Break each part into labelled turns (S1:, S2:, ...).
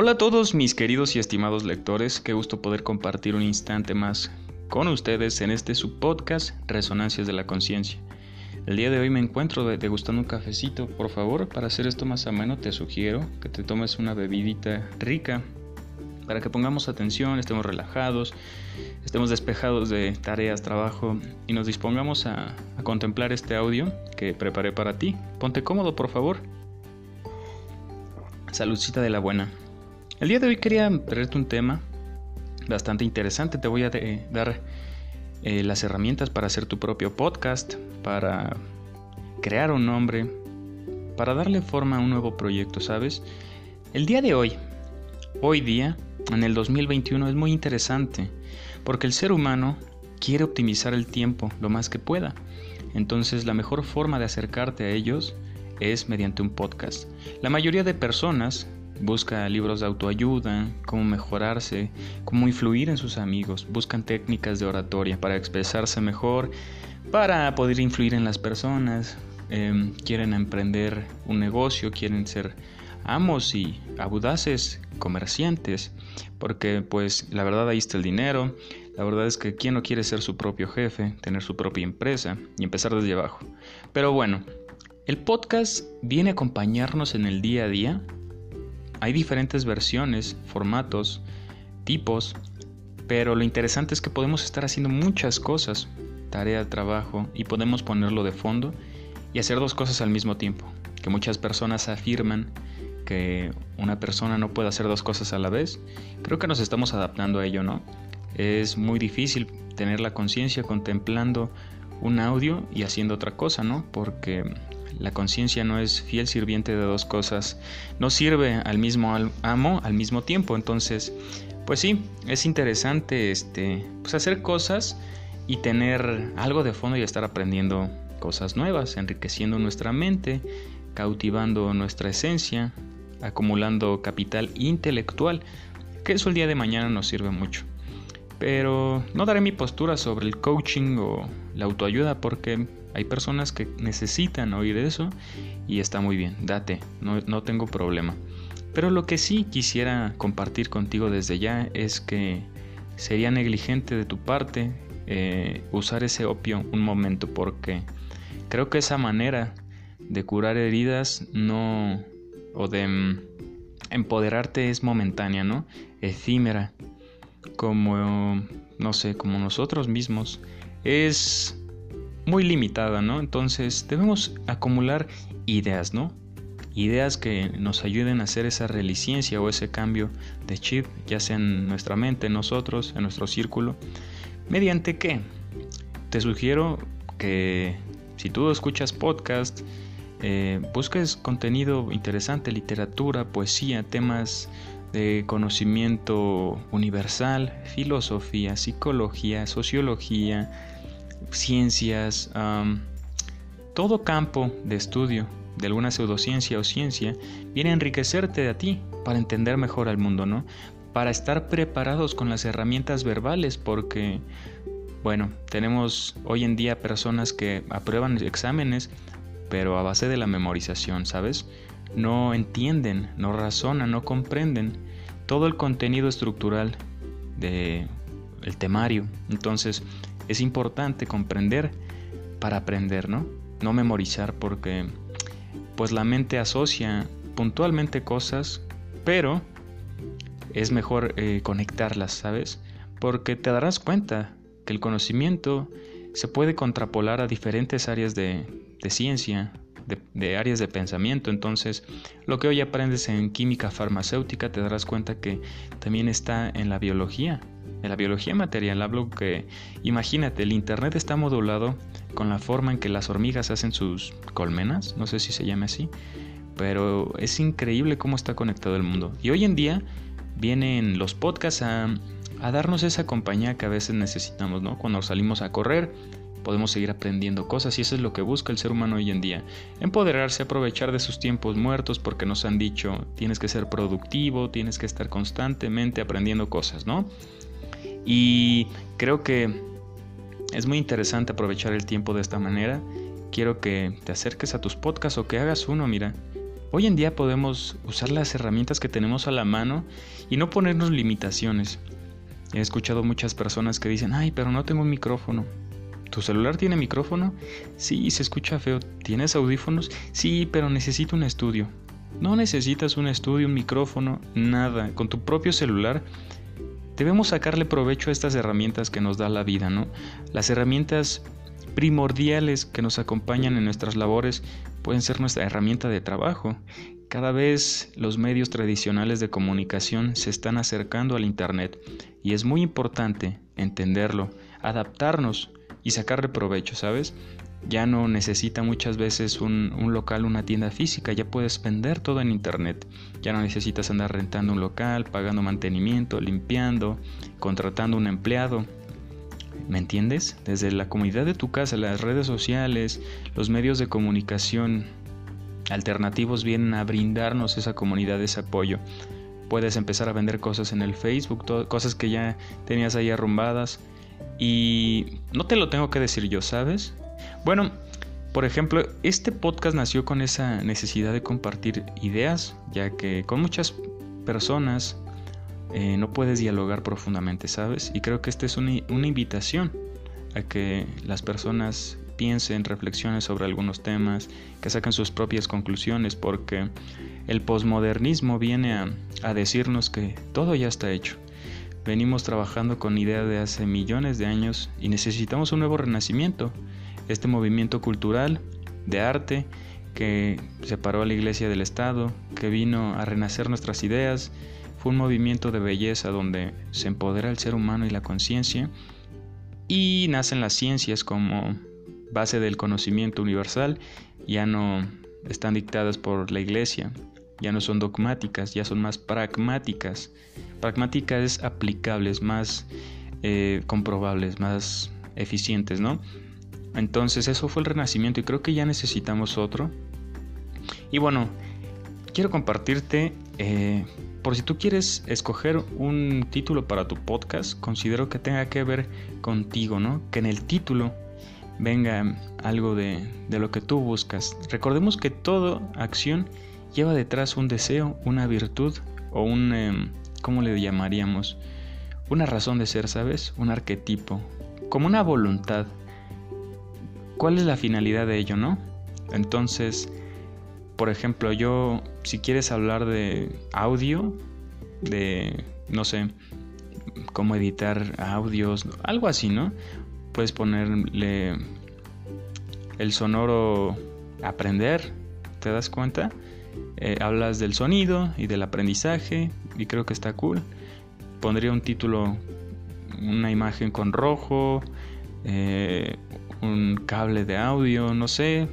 S1: Hola a todos mis queridos y estimados lectores, qué gusto poder compartir un instante más con ustedes en este subpodcast Resonancias de la Conciencia. El día de hoy me encuentro degustando un cafecito, por favor, para hacer esto más ameno te sugiero que te tomes una bebidita rica para que pongamos atención, estemos relajados, estemos despejados de tareas, trabajo y nos dispongamos a, a contemplar este audio que preparé para ti. Ponte cómodo, por favor. Saludcita de la buena. El día de hoy quería traerte un tema bastante interesante. Te voy a dar eh, las herramientas para hacer tu propio podcast, para crear un nombre, para darle forma a un nuevo proyecto, ¿sabes? El día de hoy, hoy día, en el 2021, es muy interesante porque el ser humano quiere optimizar el tiempo lo más que pueda. Entonces la mejor forma de acercarte a ellos es mediante un podcast. La mayoría de personas busca libros de autoayuda, cómo mejorarse, cómo influir en sus amigos, buscan técnicas de oratoria para expresarse mejor, para poder influir en las personas, em, quieren emprender un negocio, quieren ser amos y audaces comerciantes, porque pues la verdad ahí está el dinero, la verdad es que quién no quiere ser su propio jefe, tener su propia empresa y empezar desde abajo. Pero bueno, el podcast viene a acompañarnos en el día a día hay diferentes versiones, formatos, tipos, pero lo interesante es que podemos estar haciendo muchas cosas, tarea, trabajo, y podemos ponerlo de fondo y hacer dos cosas al mismo tiempo. Que muchas personas afirman que una persona no puede hacer dos cosas a la vez. Creo que nos estamos adaptando a ello, ¿no? Es muy difícil tener la conciencia contemplando un audio y haciendo otra cosa, ¿no? Porque la conciencia no es fiel sirviente de dos cosas, no sirve al mismo amo al mismo tiempo. Entonces, pues sí, es interesante este, pues hacer cosas y tener algo de fondo y estar aprendiendo cosas nuevas, enriqueciendo nuestra mente, cautivando nuestra esencia, acumulando capital intelectual, que eso el día de mañana nos sirve mucho. Pero no daré mi postura sobre el coaching o la autoayuda porque hay personas que necesitan oír eso y está muy bien, date, no, tengo problema. Pero lo que sí quisiera compartir contigo desde ya es que sería negligente de tu parte eh, usar ese opio un momento porque creo que esa manera de curar heridas no o de mm, empoderarte es momentánea, ¿no? Efímera, como no sé, como nosotros mismos es muy limitada, ¿no? Entonces debemos acumular ideas, ¿no? Ideas que nos ayuden a hacer esa reliciencia o ese cambio de chip, ya sea en nuestra mente, en nosotros, en nuestro círculo. ¿Mediante qué? Te sugiero que si tú escuchas podcast, eh, busques contenido interesante, literatura, poesía, temas de conocimiento universal, filosofía, psicología, sociología, ciencias, todo campo de estudio de alguna pseudociencia o ciencia viene a enriquecerte a ti para entender mejor al mundo, ¿no? Para estar preparados con las herramientas verbales, porque, bueno, tenemos hoy en día personas que aprueban exámenes, pero a base de la memorización, ¿sabes? No entienden, no razonan, no comprenden todo el contenido estructural de el temario. Entonces, es importante comprender para aprender, ¿no? No memorizar porque pues la mente asocia puntualmente cosas, pero es mejor eh, conectarlas, ¿sabes? Porque te darás cuenta que el conocimiento se puede contrapolar a diferentes áreas de, ciencia, de, áreas de pensamiento. Entonces, lo que hoy aprendes en química farmacéutica, te darás cuenta que también está en la biología, en la biología material hablo que, imagínate, el Internet está modulado con la forma en que las hormigas hacen sus colmenas, no sé si se llama así, pero es increíble cómo está conectado el mundo. Y hoy en día vienen los podcasts a, a darnos esa compañía que a veces necesitamos, ¿no? Cuando salimos a correr, podemos seguir aprendiendo cosas y eso es lo que busca el ser humano hoy en día. Empoderarse, aprovechar de sus tiempos muertos porque nos han dicho tienes que ser productivo, tienes que estar constantemente aprendiendo cosas, ¿no? Y creo que es muy interesante aprovechar el tiempo de esta manera. Quiero que te acerques a tus podcasts o que hagas uno, mira. Hoy en día podemos usar las herramientas que tenemos a la mano y no ponernos limitaciones. He escuchado muchas personas que dicen, ay, pero no tengo un micrófono. ¿Tu celular tiene micrófono? Sí, se escucha feo. ¿Tienes audífonos? Sí, pero necesito un estudio. No necesitas un estudio, un micrófono, nada. Con tu propio celular debemos sacarle provecho a estas herramientas que nos da la vida, ¿no? Las herramientas primordiales que nos acompañan en nuestras labores pueden ser nuestra herramienta de trabajo. Cada vez los medios tradicionales de comunicación se están acercando al Internet y es muy importante entenderlo, adaptarnos y sacarle provecho, ¿sabes? Ya no necesita muchas veces un, un, local, una tienda física, ya puedes vender todo en internet. Ya no necesitas andar rentando un local, pagando mantenimiento, limpiando, contratando un empleado. ¿Me entiendes? Desde la comunidad de tu casa, las redes sociales, los medios de comunicación alternativos vienen a brindarnos esa comunidad, ese apoyo. Puedes empezar a vender cosas en el Facebook, cosas que ya tenías ahí arrumbadas. Y no te lo tengo que decir yo, ¿sabes? Bueno, por ejemplo, este podcast nació con esa necesidad de compartir ideas, ya que con muchas personas eh, no puedes dialogar profundamente, ¿sabes? Y creo que esta es una, una invitación a que las personas piensen, reflexionen sobre algunos temas, que saquen sus propias conclusiones, porque el posmodernismo viene a, decirnos que todo ya está hecho. Venimos trabajando con ideas de hace millones de años y necesitamos un nuevo renacimiento. Este movimiento cultural, de arte, que separó a la iglesia del Estado, que vino a renacer nuestras ideas, fue un movimiento de belleza donde se empodera el ser humano y la conciencia, y nacen las ciencias como base del conocimiento universal, ya no están dictadas por la iglesia, ya no son dogmáticas, ya son más pragmáticas. Pragmáticas es aplicables, más eh, comprobables, más eficientes, ¿no? Entonces eso fue el renacimiento y creo que ya necesitamos otro. Y bueno, quiero compartirte, eh, por si tú quieres escoger un título para tu podcast, considero que tenga que ver contigo, ¿no? Que en el título venga algo de, lo que tú buscas. Recordemos que toda acción lleva detrás un deseo, una virtud o un, em, ¿cómo le llamaríamos? Una razón de ser, ¿sabes? Un arquetipo, como una voluntad cuál es la finalidad de ello, ¿no? Entonces, por ejemplo, yo, si quieres hablar de audio, de, no sé, cómo editar audios, algo así, ¿no? Puedes ponerle el sonoro aprender, ¿te das cuenta? Eh, hablas del sonido y del aprendizaje y creo que está cool. Pondría un título, una imagen con rojo, eh, un cable de audio, no sé,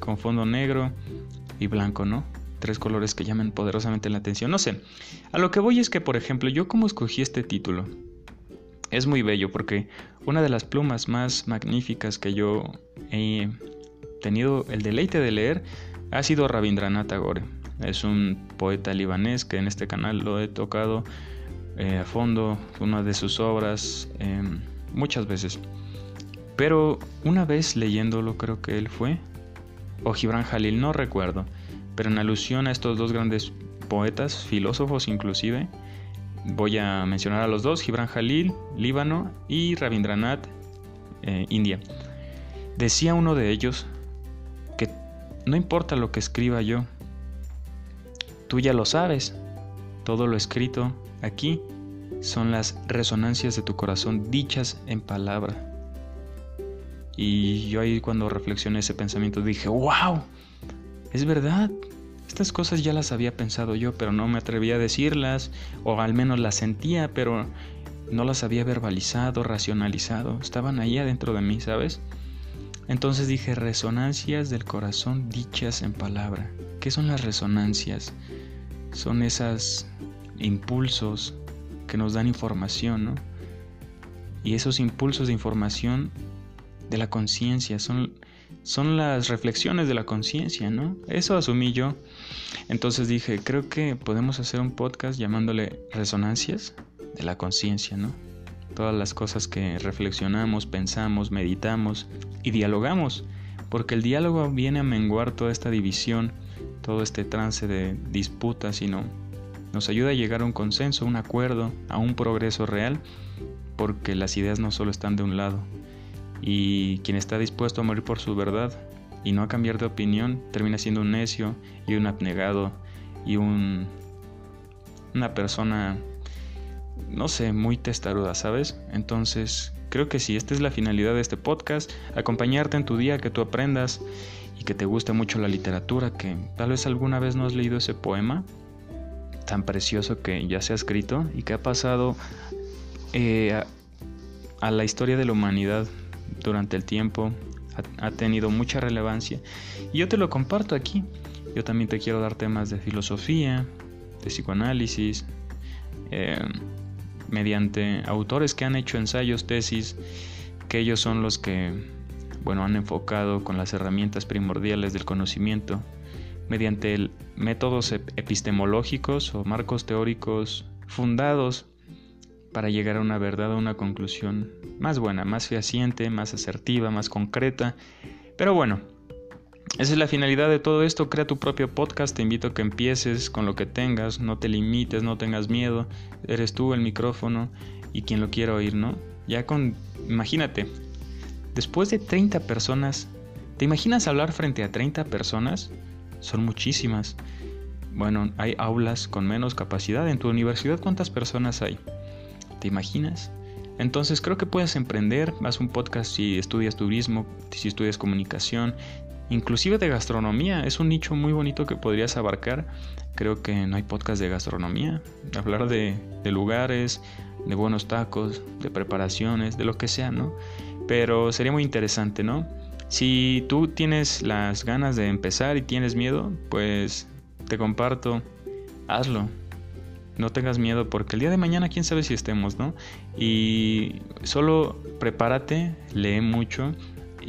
S1: con fondo negro y blanco, ¿no? Tres colores que llaman poderosamente la atención. No sé. A lo que voy es que, por ejemplo, yo como escogí este título. Es muy bello porque una de las plumas más magníficas que yo he tenido el deleite de leer ha sido Rabindranath Tagore. Es un poeta libanés que en este canal lo he tocado eh, a fondo, una de sus obras em, muchas veces. Pero una vez leyéndolo creo que él fue, o Gibran Jalil, no recuerdo, pero en alusión a estos dos grandes poetas, filósofos inclusive, voy a mencionar a los dos, Gibran Jalil, Líbano, y Rabindranath, eh, India. Decía uno de ellos no importa lo que escriba yo, tú ya lo sabes, todo lo escrito aquí son las resonancias de tu corazón dichas en palabra. Y yo ahí cuando reflexioné ese pensamiento dije, wow, es verdad. Estas cosas ya las había pensado yo, pero no me atrevía a decirlas, o al menos las sentía, pero no las había verbalizado, racionalizado. Estaban ahí adentro de mí, ¿sabes? Entonces dije, resonancias del corazón dichas en palabra. ¿Qué son las resonancias? Son esos impulsos que nos dan información, ¿no? Y esos impulsos de información de la conciencia, son, son las reflexiones de la conciencia, ¿no? Eso asumí yo. Entonces dije, creo que podemos hacer un podcast llamándole Resonancias de la conciencia, ¿no? Todas las cosas que reflexionamos, pensamos, meditamos y dialogamos, porque el diálogo viene a menguar toda esta división, todo este trance de disputa, sino nos ayuda a llegar a un consenso, un acuerdo, a un progreso real, porque las ideas no solo están de un lado. Y quien está dispuesto a morir por su verdad y no a cambiar de opinión termina siendo un necio y un abnegado y un una persona no sé, muy testaruda, ¿sabes? Entonces, creo que sí, esta es la finalidad de este podcast, acompañarte en tu día, que tú aprendas y que te guste mucho la literatura, que tal vez alguna vez no has leído ese poema tan precioso que ya se ha escrito y que ha pasado eh, a, la historia de la humanidad durante el tiempo, ha, tenido mucha relevancia y yo te lo comparto aquí. Yo también te quiero dar temas de filosofía, de psicoanálisis, eh, mediante autores que han hecho ensayos, tesis, que ellos son los que, bueno, han enfocado con las herramientas primordiales del conocimiento, mediante métodos epistemológicos o marcos teóricos fundados para llegar a una verdad o una conclusión más buena, más fehaciente, más asertiva, más concreta. Pero bueno, esa es la finalidad de todo esto, crea tu propio podcast, te invito a que empieces con lo que tengas, no te limites, no tengas miedo, eres tú el micrófono y quien lo quiera oír, ¿no? Ya con, imagínate, después de 30 personas, ¿te imaginas hablar frente a 30 personas? Son muchísimas. Bueno, hay aulas con menos capacidad. En tu universidad, ¿cuántas personas hay? ¿Te imaginas? Entonces creo que puedes emprender, haz un podcast si estudias turismo, si estudias comunicación, inclusive de gastronomía. Es un nicho muy bonito que podrías abarcar. Creo que no hay podcast de gastronomía. Hablar de, lugares, de buenos tacos, de preparaciones, de lo que sea, ¿no? Pero sería muy interesante, ¿no? Si tú tienes las ganas de empezar y tienes miedo, pues te comparto, hazlo. No tengas miedo porque el día de mañana quién sabe si estemos, ¿no? Y solo prepárate, lee mucho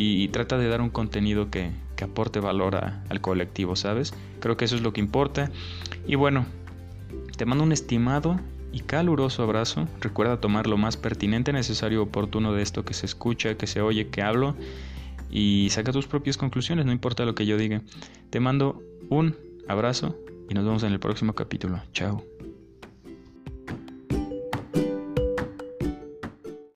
S1: y trata de dar un contenido que, que aporte valor al colectivo, ¿sabes? Creo que eso es lo que importa. Y bueno, te mando un estimado y caluroso abrazo. Recuerda tomar lo más pertinente, necesario, oportuno de esto que se escucha, que se oye, que hablo. Y saca tus propias conclusiones, no importa lo que yo diga. Te mando un abrazo y nos vemos en el próximo capítulo. Chao.